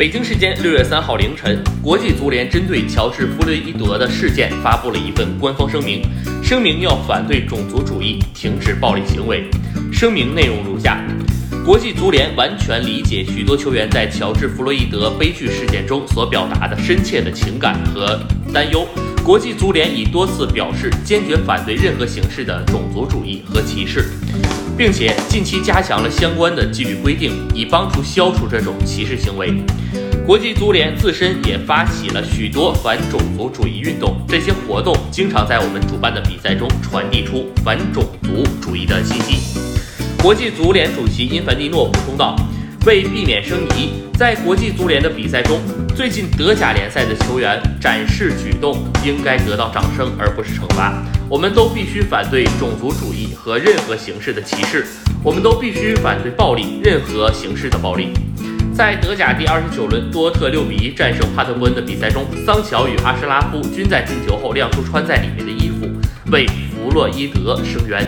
北京时间六月三号凌晨，国际足联针对乔治·弗洛伊德的事件发布了一份官方声明，声明要反对种族主义，停止暴力行为。声明内容如下：国际足联完全理解许多球员在乔治·弗洛伊德悲剧事件中所表达的深切的情感和担忧。国际足联已多次表示坚决反对任何形式的种族主义和歧视，并且近期加强了相关的纪律规定，以帮助消除这种歧视行为。国际足联自身也发起了许多反种族主义运动，这些活动经常在我们主办的比赛中传递出反种族主义的信息。国际足联主席因凡蒂诺补充道。为避免生疑，在国际足联的比赛中，最近德甲联赛的球员展示举动应该得到掌声，而不是惩罚。我们都必须反对种族主义和任何形式的歧视，我们都必须反对暴力，任何形式的暴力。在德甲第二十九轮多特六比一战胜帕特温的比赛中，桑乔与阿什拉夫均在进球后亮出穿在里面的衣服，为弗洛伊德声援。